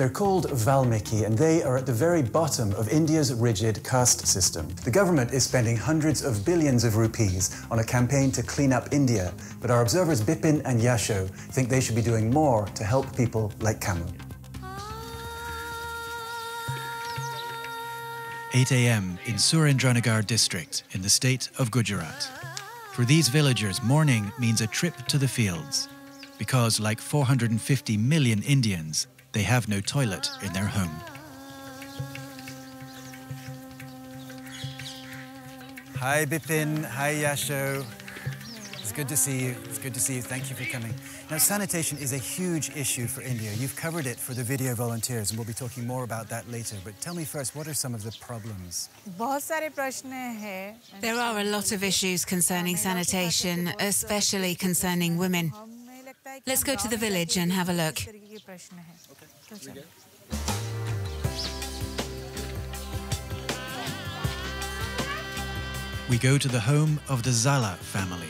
They're called Valmiki, and they are at the very bottom of India's rigid caste system. The government is spending hundreds of billions of rupees on a campaign to clean up India, but our observers Bipin and Yasho think they should be doing more to help people like Kamu. 8 a.m. in Surendranagar district in the state of Gujarat. For these villagers, morning means a trip to the fields because, like 450 million Indians, they have no toilet in their home. Hi, Bipin. Hi, Yasho. It's good to see you. It's good to see you. Thank you for coming. Now, sanitation is a huge issue for India. You've covered it for the video volunteers, and we'll be talking more about that later. But tell me first, what are some of the problems? There are a lot of issues concerning sanitation, especially concerning women. Let's go to the village and have a look. We go to the home of the Zala family.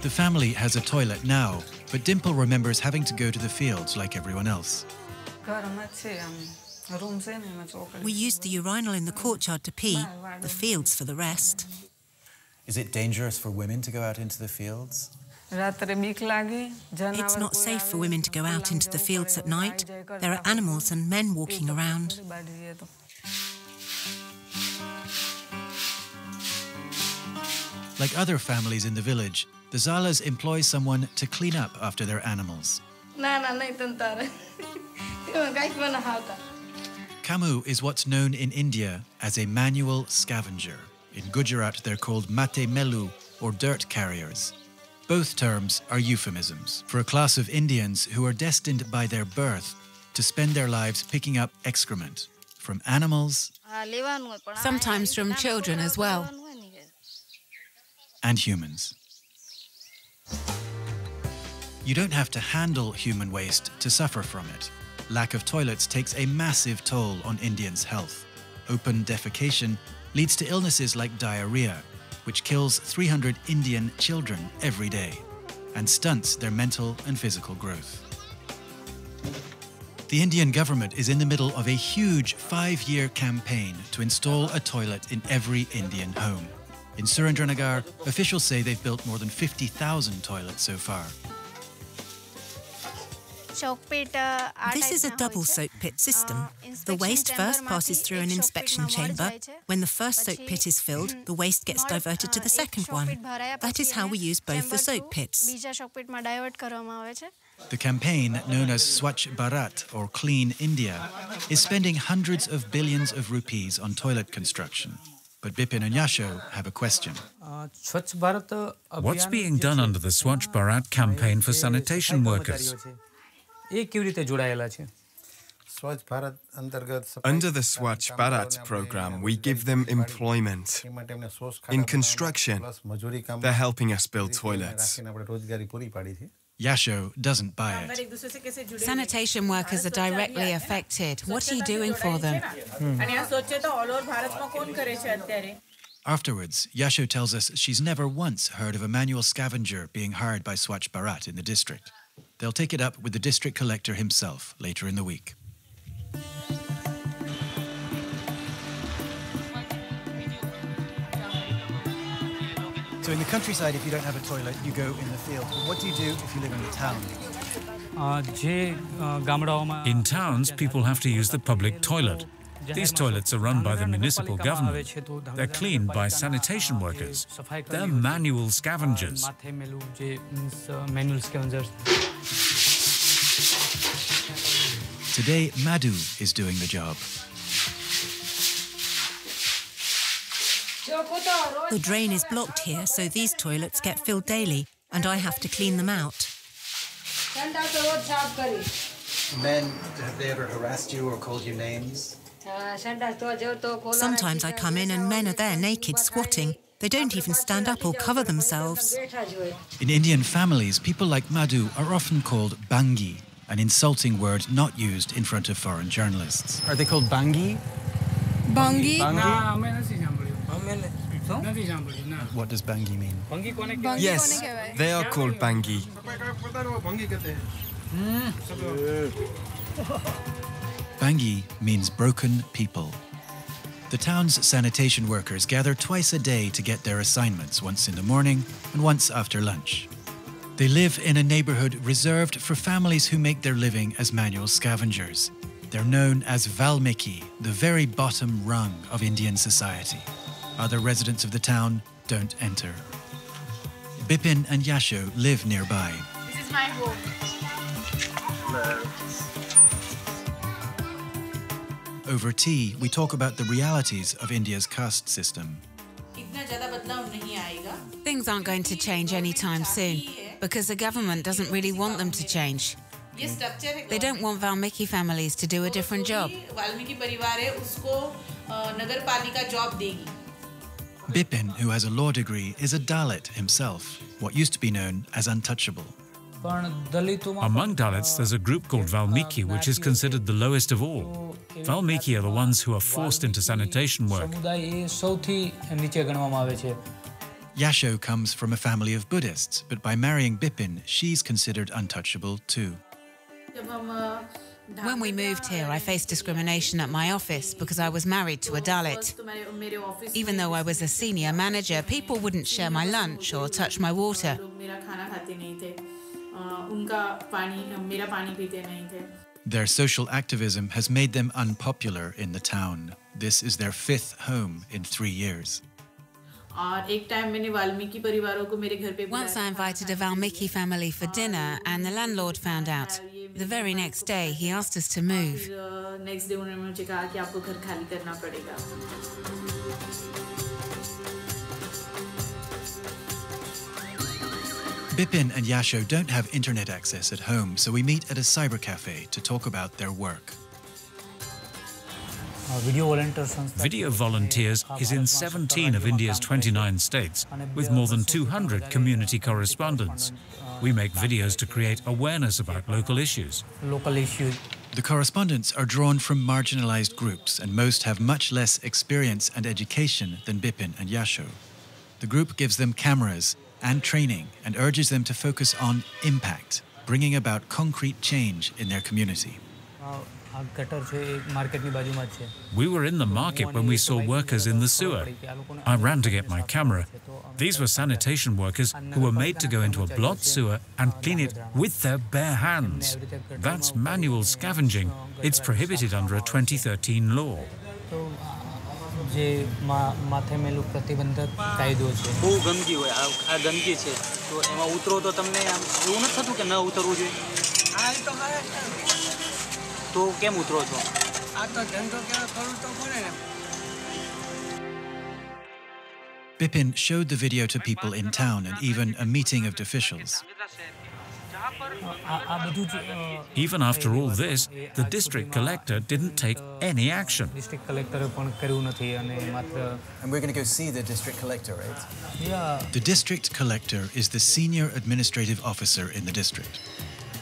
The family has a toilet now, but Dimple remembers having to go to the fields like everyone else. We used the urinal in the courtyard to pee, the fields for the rest. Is it dangerous for women to go out into the fields? It's not safe for women to go out into the fields at night. There are animals and men walking around. Like other families in the village, the Zalas employ someone to clean up after their animals. Kamu is what's known in India as a manual scavenger. In Gujarat, they're called mathe melu, or dirt carriers. Both terms are euphemisms for a class of Indians who are destined by their birth to spend their lives picking up excrement from animals Sometimes from children as well. and humans. You don't have to handle human waste to suffer from it. Lack of toilets takes a massive toll on Indians' health. Open defecation leads to illnesses like diarrhea, which kills 300 Indian children every day and stunts their mental and physical growth. The Indian government is in the middle of a huge five year campaign to install a toilet in every Indian home. In Surendranagar, officials say they've built more than 50,000 toilets so far. This is a double soak pit system. The waste first passes through an inspection chamber. When the first soak pit is filled, the waste gets diverted to the second one. That is how we use both the soak pits. The campaign, known as Swachh Bharat or Clean India, is spending hundreds of billions of rupees on toilet construction. But Bipin and Yasho have a question. Uh, What's being done under the Swachh Bharat campaign for sanitation workers? Under the Swachh Bharat program, we give them employment in construction. They're helping us build toilets. Yasho doesn't buy it. Sanitation workers are directly affected. What are you doing for them? Afterwards, Yasho tells us she's never once heard of a manual scavenger being hired by Swachh Bharat in the district. They'll take it up with the district collector himself later in the week. So in the countryside, if you don't have a toilet, you go in the field. But what do you do if you live in a town? In towns, people have to use the public toilet. These toilets are run by the municipal government. They're cleaned by sanitation workers. They're manual scavengers. Today, Madhu is doing the job. The drain is blocked here, so these toilets get filled daily, and I have to clean them out. Men, have they ever harassed you or called you names? Sometimes I come in and men are there naked, squatting. They don't even stand up or cover themselves. In Indian families, people like Madhu are often called bangi, an insulting word not used in front of foreign journalists. Are they called bangi? Bangi? What does Bangi mean? Yes, they are called Bangi. Bangi means broken people. The town's sanitation workers gather twice a day to get their assignments, once in the morning and once after lunch. They live in a neighborhood reserved for families who make their living as manual scavengers. They're known as Valmiki, the very bottom rung of Indian society. Other residents of the town don't enter. Bipin and Yasho live nearby. This is my home. Over tea, we talk about the realities of India's caste system. Things aren't going to change anytime soon because the government doesn't really want them to change. They don't want Valmiki families to do a different job. Bipin, who has a law degree, is a Dalit himself, what used to be known as untouchable. Among Dalits, there's a group called Valmiki, which is considered the lowest of all. Valmiki are the ones who are forced into sanitation work. Yasho comes from a family of Buddhists, but by marrying Bipin, she's considered untouchable too. When we moved here, I faced discrimination at my office because I was married to a Dalit. Even though I was a senior manager, people wouldn't share my lunch or touch my water. Their social activism has made them unpopular in the town. This is their fifth home in three years. Once I invited a Valmiki family for dinner, and the landlord found out. The very next day, he asked us to move. Bipin and Yasho don't have internet access at home, so we meet at a cyber cafe to talk about their work. Video Volunteers is in 17 of India's 29 states, with more than 200 community correspondents. We make videos to create awareness about local issues. The correspondents are drawn from marginalized groups, and most have much less experience and education than Bipin and Yasho. The group gives them cameras and training and urges them to focus on impact, bringing about concrete change in their community. We were in the market when we saw workers in the sewer. I ran to get my camera. These were sanitation workers who were made to go into a blocked sewer and clean it with their bare hands. That's manual scavenging. It's prohibited under a 2013 law. જે માથે મેલું પ્રતિબંધક કાયદો છે. બહુ ગંદકી હોય. આ ગંદકી છે. તો એમાં ઉતરો તો તમને આમ એવું નથી થતું કે ન ઉતરવું જોઈએ? તો કેમ ઉતરો છો? આ તો ધંધો કરવું તો પડે ને. Bipin showed the video to people in town and even a meeting of officials. Even after all this, the district collector didn't take any action. And we're going to go see the district collector, right? Yeah. The district collector is the senior administrative officer in the district.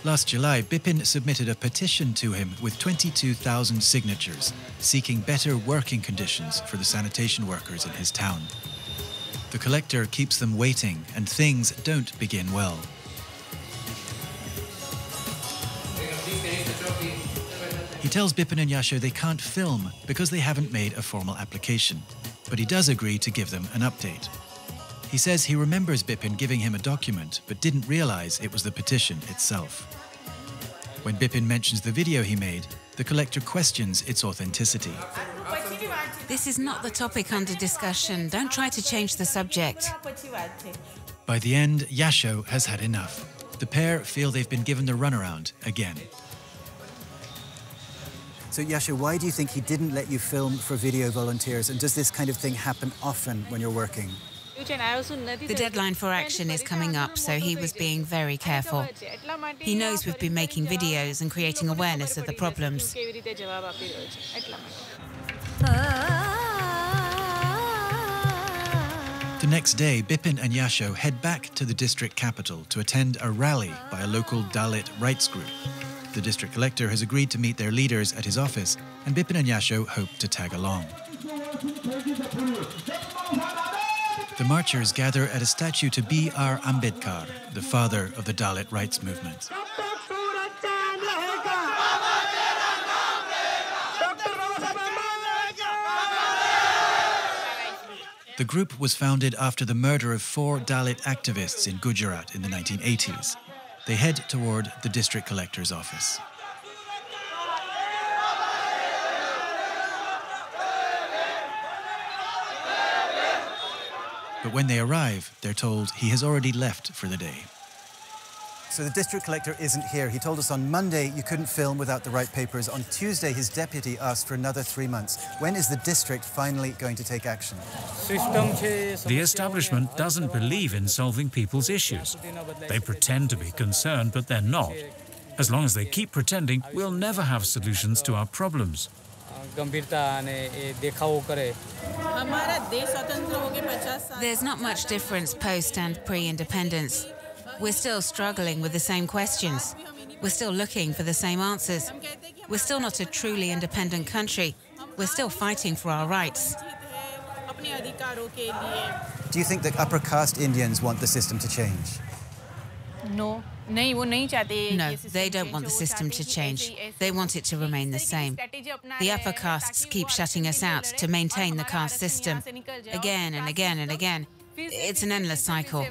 Last July, Bipin submitted a petition to him with 22,000 signatures seeking better working conditions for the sanitation workers in his town. The collector keeps them waiting and things don't begin well. Tells Bipin and Yasho they can't film because they haven't made a formal application, but he does agree to give them an update. He says he remembers Bipin giving him a document, but didn't realize it was the petition itself. When Bipin mentions the video he made, the collector questions its authenticity. This is not the topic under discussion. Don't try to change the subject. By the end, Yasho has had enough. The pair feel they've been given the runaround again. So, Yasho, why do you think he didn't let you film for video volunteers? And does this kind of thing happen often when you're working? The deadline for action is coming up, so he was being very careful. He knows we've been making videos and creating awareness of the problems. The next day, Bipin and Yasho head back to the district capital to attend a rally by a local Dalit rights group. The district collector has agreed to meet their leaders at his office, and Bipin and Yasho hope to tag along. The marchers gather at a statue to B.R. Ambedkar, the father of the Dalit rights movement. The group was founded after the murder of four Dalit activists in Gujarat in the 1980s. They head toward the district collector's office. But when they arrive, they're told he has already left for the day. So the district collector isn't here. He told us on Monday you couldn't film without the right papers. On Tuesday, his deputy asked for another three months. When is the district finally going to take action? The establishment doesn't believe in solving people's issues. They pretend to be concerned, but they're not. As long as they keep pretending, we'll never have solutions to our problems. There's not much difference post and pre independence. We're still struggling with the same questions. We're still looking for the same answers. We're still not a truly independent country. We're still fighting for our rights. Do you think that upper caste Indians want the system to change? No. No, they don't want the system to change. They want it to remain the same. The upper castes keep shutting us out to maintain the caste system again and again and again. It's an endless cycle.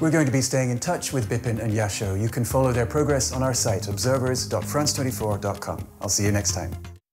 We're going to be staying in touch with Bipin and Yasho. You can follow their progress on our site, observers.france24.com. I'll see you next time.